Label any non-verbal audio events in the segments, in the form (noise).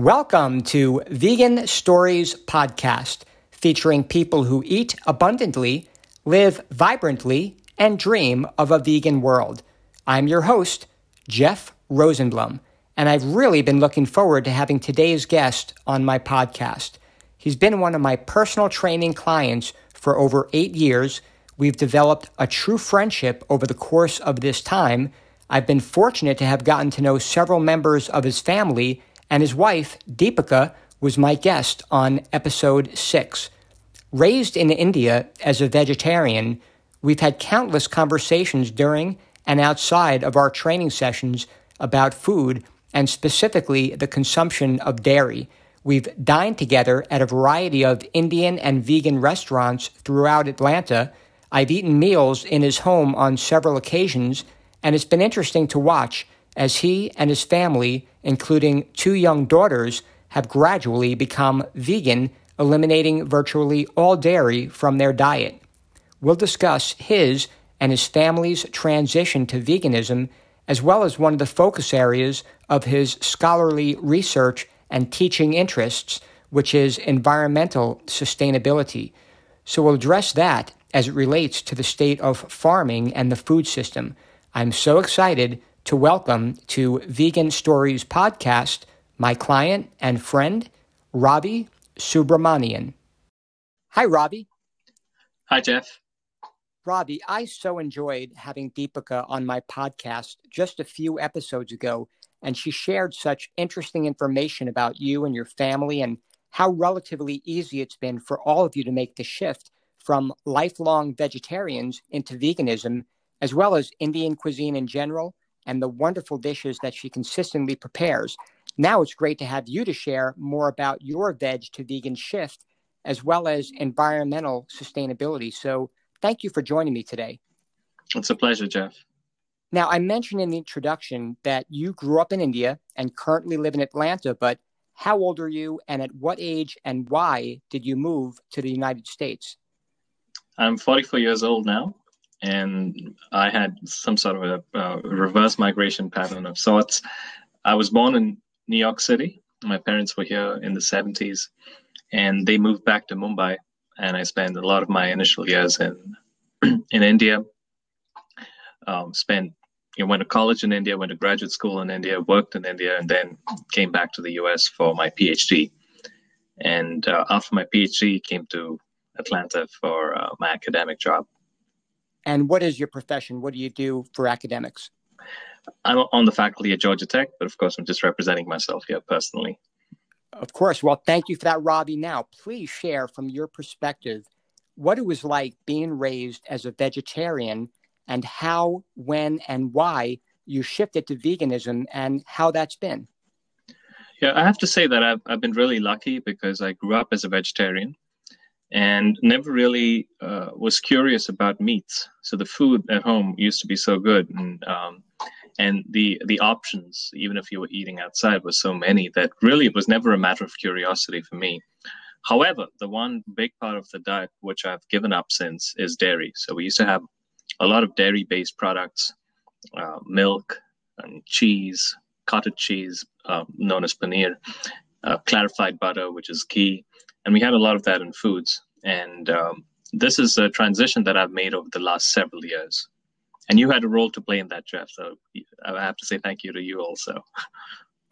Welcome to Vegan Stories Podcast, featuring people who eat abundantly, live vibrantly, and dream of a vegan world. I'm your host, Jeff Rosenblum, and I've really been looking forward to having today's guest on my podcast. He's been one of my personal training clients for over eight years. We've developed a true friendship over the course of this time. I've been fortunate to have gotten to know several members of his family and his wife, Deepika, was my guest on episode 6. Raised in India as a vegetarian, we've had countless conversations during and outside of our training sessions about food and specifically the consumption of dairy. We've dined together at a variety of Indian and vegan restaurants throughout Atlanta. I've eaten meals in his home on several occasions, and it's been interesting to watch as he and his family, including two young daughters, have gradually become vegan, eliminating virtually all dairy from their diet. We'll discuss his and his family's transition to veganism, as well as one of the focus areas of his scholarly research and teaching interests, which is environmental sustainability. So we'll address that as it relates to the state of farming and the food system. I'm so excited to welcome to Vegan Stories podcast my client and friend, Ravi Subramanian. Hi, Ravi. Hi, Jeff. Ravi, I so enjoyed having Deepika on my podcast just a few episodes ago, and she shared such interesting information about you and your family and how relatively easy it's been for all of you to make the shift from lifelong vegetarians into veganism, as well as Indian cuisine in general and the wonderful dishes that she consistently prepares. Now it's great to have you to share more about your veg to vegan shift as well as environmental sustainability. So thank you for joining me today. It's a pleasure, Jeff. Now, I mentioned in the introduction that you grew up in India and currently live in Atlanta, but how old are you and at what age and why did you move to the United States? I'm 44 years old now and I had some sort of a, a reverse migration pattern of sorts. I was born in New York City. My parents were here in the 70s, and they moved back to Mumbai. And I spent a lot of my initial years in (clears throat) in India. Um, spent you know, went to college in India, went to graduate school in India, worked in India, and then came back to the U.S. for my PhD. And uh, after my PhD, came to Atlanta for uh, my academic job. And what is your profession? What do you do for academics? I'm on the faculty at Georgia Tech, but of course, I'm just representing myself here personally. Of course. Well, thank you for that, Ravi. Now, please share from your perspective what it was like being raised as a vegetarian and how, when, and why you shifted to veganism and how that's been. Yeah, I have to say that I've, I've been really lucky because I grew up as a vegetarian and never really uh, was curious about meats. So the food at home used to be so good, and um, and the the options, even if you were eating outside, was so many that really it was never a matter of curiosity for me. However, the one big part of the diet which I've given up since is dairy. So we used to have a lot of dairy-based products, uh, milk and cheese, cottage cheese, uh, known as paneer, uh, clarified butter, which is ghee, and we had a lot of that in foods. And um, this is a transition that I've made over the last several years. And you had a role to play in that, Jeff. So I have to say thank you to you also.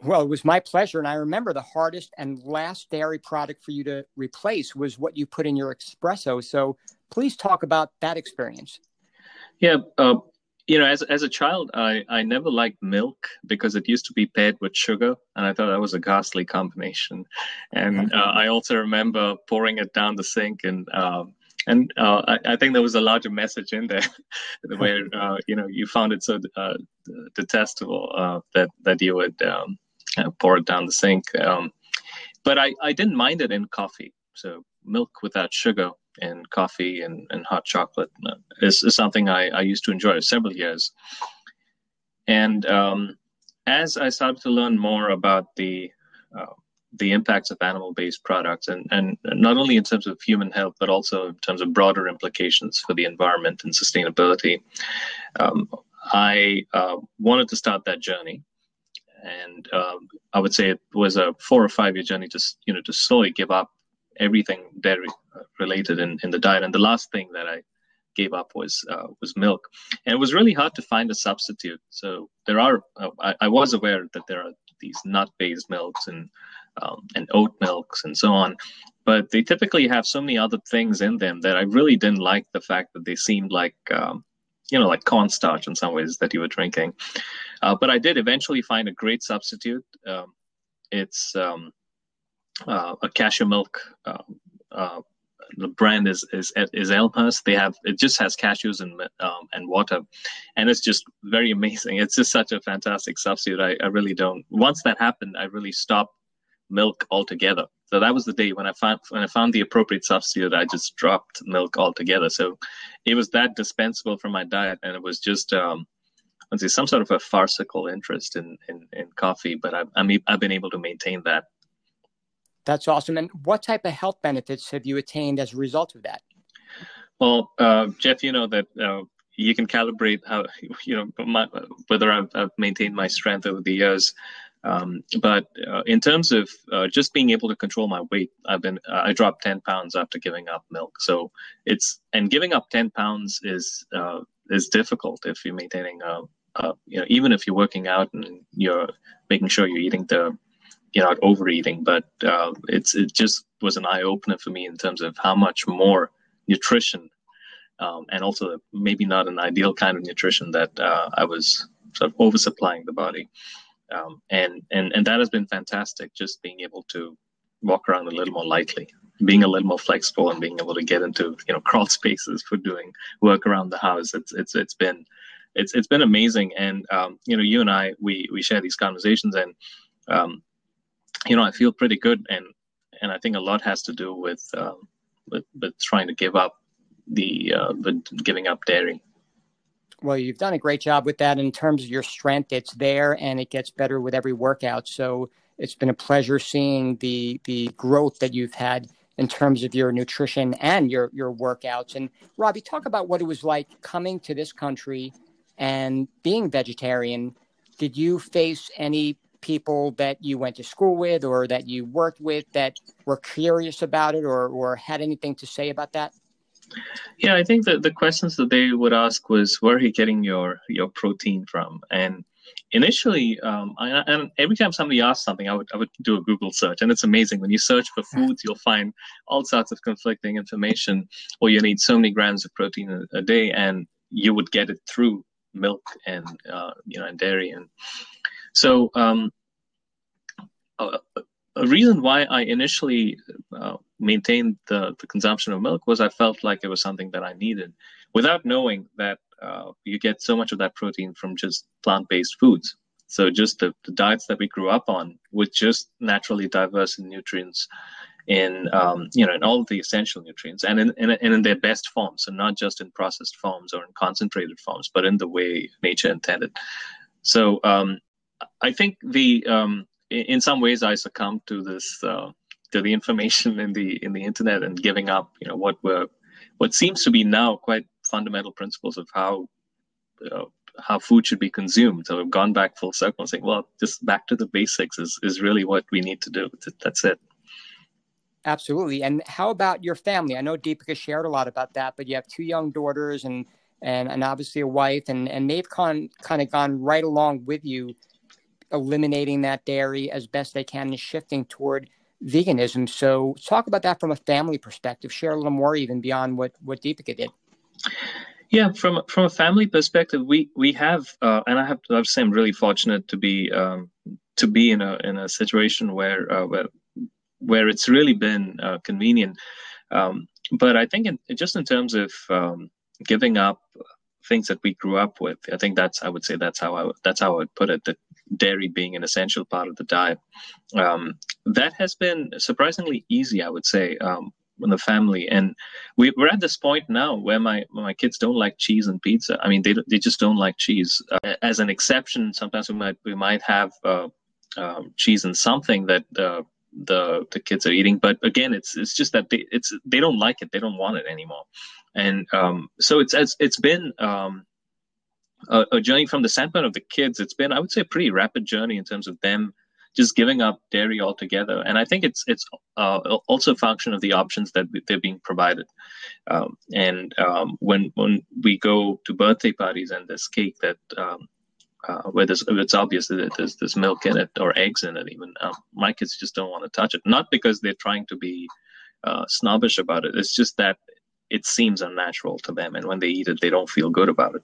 Well, it was my pleasure. And I remember the hardest and last dairy product for you to replace was what you put in your espresso. So please talk about that experience. Yeah. Uh, you know, as as a child, I I never liked milk because it used to be paired with sugar, and I thought that was a ghastly combination. And uh, I also remember pouring it down the sink, and um, and uh, I, I, think there was a larger message in there, (laughs) where (laughs) uh, you know you found it so uh, detestable uh, that that you would um, pour it down the sink. Um, but I I didn't mind it in coffee. So milk without sugar and coffee and, and hot chocolate uh, is, is something I, I used to enjoy several years. And um, as I started to learn more about the uh, the impacts of animal-based products, and, and not only in terms of human health, but also in terms of broader implications for the environment and sustainability, um, I uh, wanted to start that journey. and um, I would say it was a four or five year journey to you know to slowly give up everything dairy uh, related in, in the diet. And the last thing that I gave up was uh, was milk, and it was really hard to find a substitute. So there are uh, I, I, was aware that there are these nut based milks and um, and oat milks and so on, but they typically have so many other things in them that I really didn't like the fact that they seemed like um, you know like cornstarch in some ways that you were drinking. Uh, but I did eventually find a great substitute. Um, it's um, uh, a cashew milk. Uh, uh, the brand is is is Elmhurst. They have it just has cashews and um, and water, and it's just very amazing. It's just such a fantastic substitute. I, I really don't. Once that happened, I really stopped milk altogether. So that was the day when I found when I found the appropriate substitute. I just dropped milk altogether. So it was that dispensable from my diet, and it was just um, let's say some sort of a farcical interest in in, in coffee. But I've I I've been able to maintain that. That's awesome. And what type of health benefits have you attained as a result of that? Well, uh, Jeff, you know that uh, you can calibrate how you know my, whether I've, I've, maintained my strength over the years. Um, but uh, in terms of uh, just being able to control my weight, I've been uh, I dropped ten pounds after giving up milk. So it's and giving up ten pounds is uh, is difficult if you're maintaining a, a, you know even if you're working out and you're making sure you're eating the you're not overeating. But uh, it's it just was an eye opener for me in terms of how much more nutrition um, and also maybe not an ideal kind of nutrition that uh, I was sort of oversupplying the body um, and and and that has been fantastic. Just being able to walk around a little more lightly, being a little more flexible, and being able to get into you know crawl (laughs) spaces for doing work around the house. It's it's it's been it's it's been amazing. And um, you know, you and I we we share these conversations, and um, you know, I feel pretty good, and and I think a lot has to do with um, with, with trying to give up the uh, with giving up dairy well, you've done a great job with that in terms of your strength. It's there and it gets better with every workout. So it's been a pleasure seeing the the growth that you've had in terms of your nutrition and your your workouts. And Ravi, talk about what it was like coming to this country and being vegetarian. Did you face any people that you went to school with or that you worked with that were curious about it or, or had anything to say about that? Yeah, I think that the questions that they would ask was, where are you getting your your protein from? And initially, um, I, and every time somebody asked something, I would I would do a Google search, and it's amazing when you search for foods, you'll find all sorts of conflicting information. Or you need so many grams of protein a, a day, and you would get it through milk and uh, you know and dairy, and so um, a, a reason why I initially uh, maintained the, the consumption of milk was I felt like it was something that I needed without knowing that uh, you get so much of that protein from just plant based foods. So, just the, the, diets that we grew up on, with just naturally diverse in nutrients, in um, you know, in all the essential nutrients, and in, in, in their best forms, and not just in processed forms or in concentrated forms, but in the way nature intended. So, um, I think the um, in some ways I succumbed to this uh, to the information in the in the internet and giving up you know what were what seems to be now quite fundamental principles of how uh, how food should be consumed. So we've gone back full circle and saying, well, just back to the basics is is really what we need to do. That's it. Absolutely. And how about your family? I know Deepika shared a lot about that, but you have two young daughters and and, and obviously a wife, and, and they've con, kind of gone right along with you eliminating that dairy as best they can and shifting toward veganism. So talk about that from a family perspective. Share a little more even beyond what what Deepika did. Yeah, from from a family perspective, we we have, uh, and I have to say, I'm really fortunate to be um, to be in a in a situation where uh, where where it's really been uh, convenient. Um, but I think in, just in terms of um, giving up things that we grew up with, I think that's I would say that's how I that's how I would put it. That dairy being an essential part of the diet. Um, that has been surprisingly easy, I would say, um, in the family. And we, are at this point now where my my kids don't like cheese and pizza. I mean, they they just don't like cheese. Uh, as an exception, sometimes we might we might have uh, um, cheese and something that. The the kids are eating but again it's it's just that they it's they don't like it they don't want it anymore and um, so it's it's, it's been um, a, a journey from the standpoint of the kids. It's been, I would say, a pretty rapid journey in terms of them just giving up dairy altogether. And I think it's it's uh, also a function of the options that they're being provided. Um, and um, when when we go to birthday parties and there's cake that um, uh, where there's, it's obvious that there's, there's milk in it or eggs in it even. Um, my kids just don't want to touch it. Not because they're trying to be uh, snobbish about it. It's just that it seems unnatural to them and when they eat it they don't feel good about it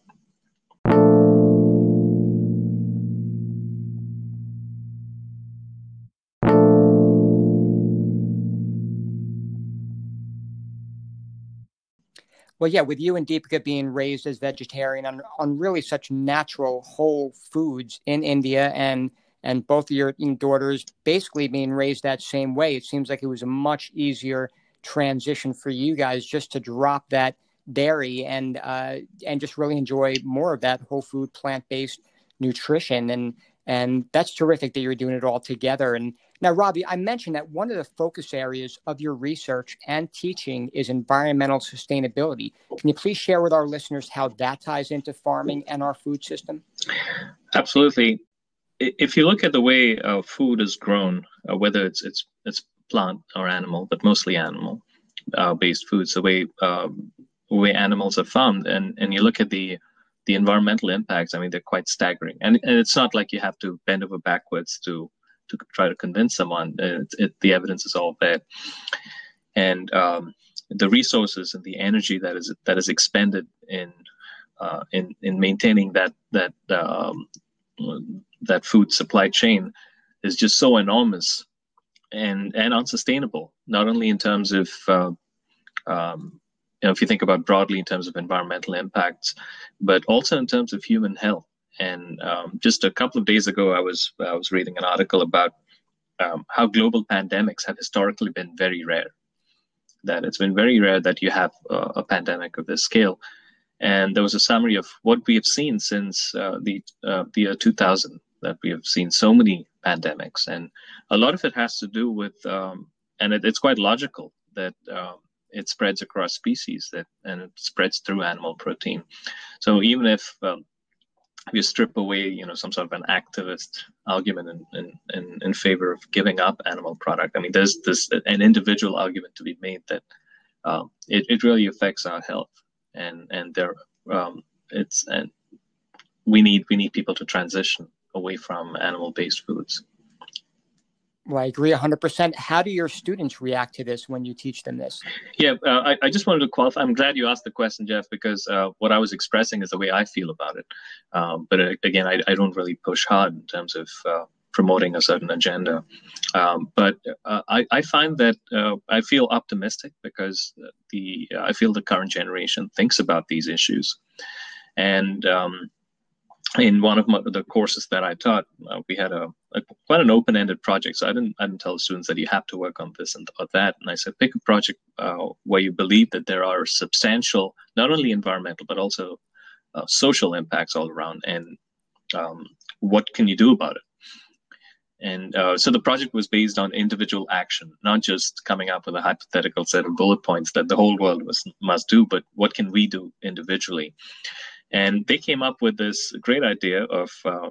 Well, yeah, with you and Deepika being raised as vegetarian on, on really such natural whole foods in India and and both of your daughters basically being raised that same way, it seems like it was a much easier transition for you guys just to drop that dairy and uh, and just really enjoy more of that whole food plant based nutrition. And and that's terrific that you're doing it all together and now, Ravi, I mentioned that one of the focus areas of your research and teaching is environmental sustainability. Can you please share with our listeners how that ties into farming and our food system? Absolutely. If you look at the way uh, food is grown, uh, whether it's it's it's plant or animal, but mostly animal uh, based foods, the way um, way animals are farmed, and and you look at the the environmental impacts, I mean, they're quite staggering. And, and it's not like you have to bend over backwards to to try to convince someone. It, it, the evidence is all there, and um, the resources and the energy that is that is expended in uh, in in maintaining that that um, that food supply chain is just so enormous and and unsustainable. Not only in terms of uh, um, you know, if you think about broadly in terms of environmental impacts, but also in terms of human health. And um, just a couple of days ago, I was I was reading an article about um, how global pandemics have historically been very rare. That it's been very rare that you have a pandemic of this scale. And there was a summary of what we have seen since uh, the uh, the year 2000. That we have seen so many pandemics, and a lot of it has to do with, um, and it, it's quite logical that um, it spreads across species that and it spreads through animal protein. So even if um, you strip away, you know, some sort of an activist argument in, in, in, in, favor of giving up animal product, I mean, there's this an individual argument to be made that um, it, it really affects our health, and and there um, it's and we need we need people to transition away from animal based foods. Well, I agree 100%. How do your students react to this when you teach them this? Yeah, uh, I, I, just wanted to qualify. I'm glad you asked the question, Jeff, because uh, what I was expressing is the way I feel about it. Um, but uh, again, I, I, don't really push hard in terms of uh, promoting a certain agenda. Um, but uh, I, I, find that uh, I feel optimistic because the I feel the current generation thinks about these issues. And um, in one of my, the courses that I taught, uh, we had a, a, quite an open-ended project. So I didn't I didn't tell the students that you have to work on this and or that. And I said pick a project uh, where you believe that there are substantial, not only environmental but also uh, social impacts all around, and um, what can you do about it? And uh, so the project was based on individual action, not just coming up with a hypothetical set of bullet points that the whole world was, must do, but what can we do individually? And they came up with this great idea of uh,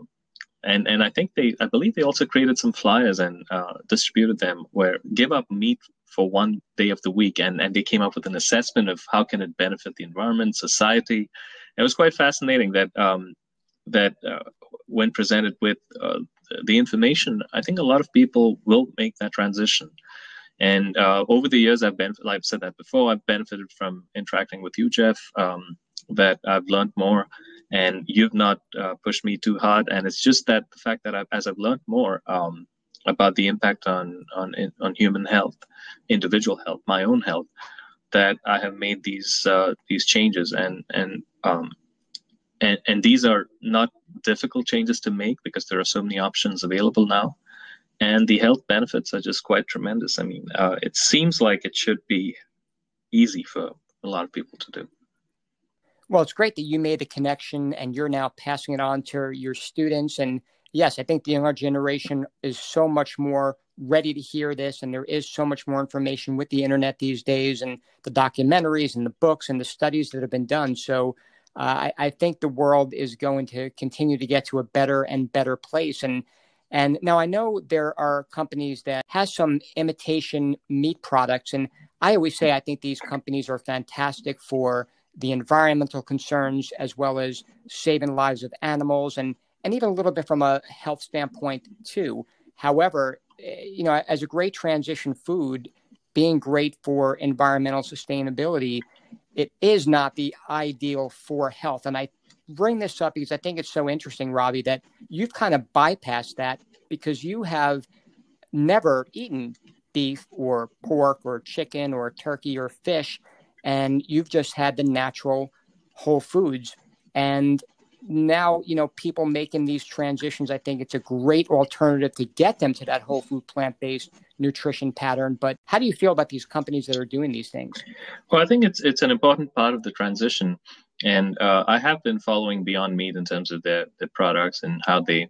and and I think they I believe they also created some flyers and uh, distributed them where give up meat for one day of the week. And and they came up with an assessment of how can it benefit the environment society. It was quite fascinating that um, that uh, when presented with uh, the information I think a lot of people will make that transition. And uh, over the years I've been like I've said that before I've benefited from interacting with you Jeff. Um, that I've learned more and you've not uh, pushed me too hard. And it's just that the fact that I've, as I've learned more um, about the impact on, on, on human health, individual health, my own health, that I have made these, uh, these changes and, and, um, and, and these are not difficult changes to make because there are so many options available now and the health benefits are just quite tremendous. I mean, uh, it seems like it should be easy for a lot of people to do. Well, it's great that you made the connection and you're now passing it on to your students. And yes, I think the younger generation is so much more ready to hear this. And there is so much more information with the internet these days and the documentaries and the books and the studies that have been done. So uh, I, I, think the world is going to continue to get to a better and better place. And and now I know there are companies that has some imitation meat products, and I always say I think these companies are fantastic for the environmental concerns as well as saving lives of animals and and even a little bit from a health standpoint too. However, eh, you know, as a great transition food, being great for environmental sustainability, it is not the ideal for health. And I bring this up because I think it's so interesting, Ravi that you've kind of bypassed that because you have never eaten beef or pork or chicken or turkey or fish, and you've just had the natural whole foods. And now, you know, people making these transitions, I think it's a great alternative to get them to that whole food plant based nutrition pattern. But how do you feel about these companies that are doing these things? Well, I think it's it's an important part of the transition, and uh, I have been following Beyond Meat in terms of their their products and how they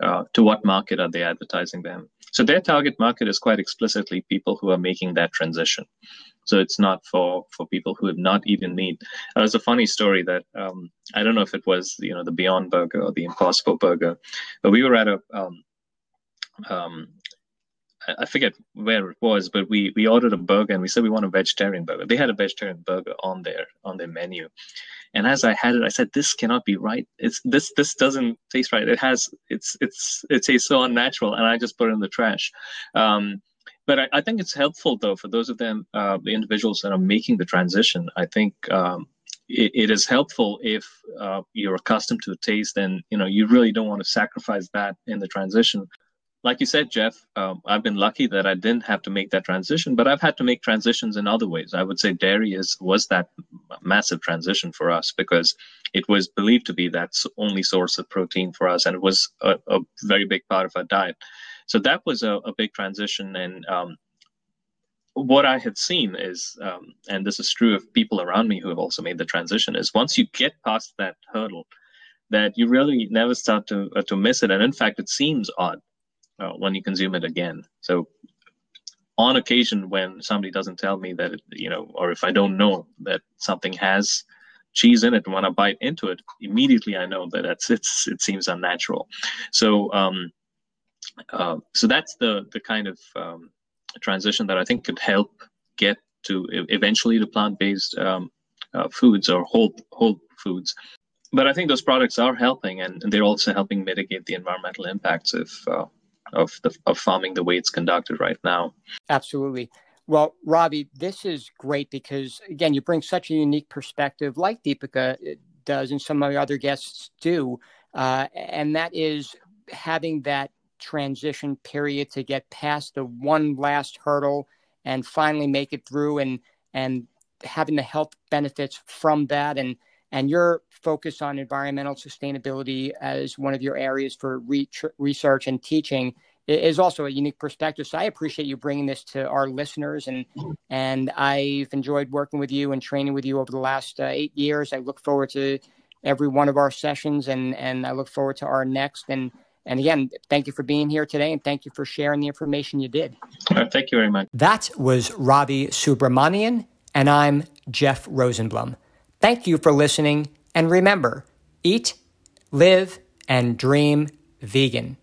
uh, to what market are they advertising them. So their target market is quite explicitly people who are making that transition. So it's not for for people who have not eaten meat. Uh, there's a funny story that um, I don't know if it was you know the Beyond Burger or the Impossible Burger, but we were at a um, um, I forget where it was, but we we ordered a burger and we said we want a vegetarian burger. They had a vegetarian burger on their on their menu, and as I had it, I said, "This cannot be right. It's this this doesn't taste right. It has it's it's it tastes so unnatural." And I just put it in the trash. Um, but I, I, think it's helpful though for those of them uh, the individuals that are making the transition. I think um, it, it is helpful if uh, you're accustomed to a taste and you know you really don't want to sacrifice that in the transition like you said, Jeff, um, I've been lucky that I didn't have to make that transition, but I've had to make transitions in other ways. I would say dairy is was that massive transition for us because it was believed to be that only source of protein for us, and it was a, a very big part of our diet. So that was a, a big transition, and um, what I had seen is, um, and this is true of people around me who have also made the transition, is once you get past that hurdle, that you really never start to uh, to miss it, and in fact, it seems odd uh, when you consume it again. So on occasion when somebody doesn't tell me that it, you know or if i don't know that something has cheese in it and when i bite into it immediately i know that it's, it's it seems unnatural. So um uh, so that's the the kind of um, transition that i think could help get to eventually to plant-based um, uh, foods or whole whole foods but i think those products are helping and, and they're also helping mitigate the environmental impacts of uh, of the of farming the way it's conducted right now. Absolutely. Well, Ravi, this is great because again, you bring such a unique perspective, like Deepika uh, does, and some of the other guests do, uh, and that is having that transition period to get past the one last hurdle and finally make it through, and and having the health benefits from that, and and your focus on environmental sustainability as one of your areas for re- research and teaching is also a unique perspective. So I appreciate you bringing this to our listeners, and and I've enjoyed working with you and training with you over the last uh, eight years. I look forward to every one of our sessions, and and I look forward to our next. And and again, thank you for being here today, and thank you for sharing the information you did. Uh, thank you very much. That was Ravi Subramanian, and I'm Jeff Rosenblum. Thank you for listening, and remember eat, live, and dream vegan.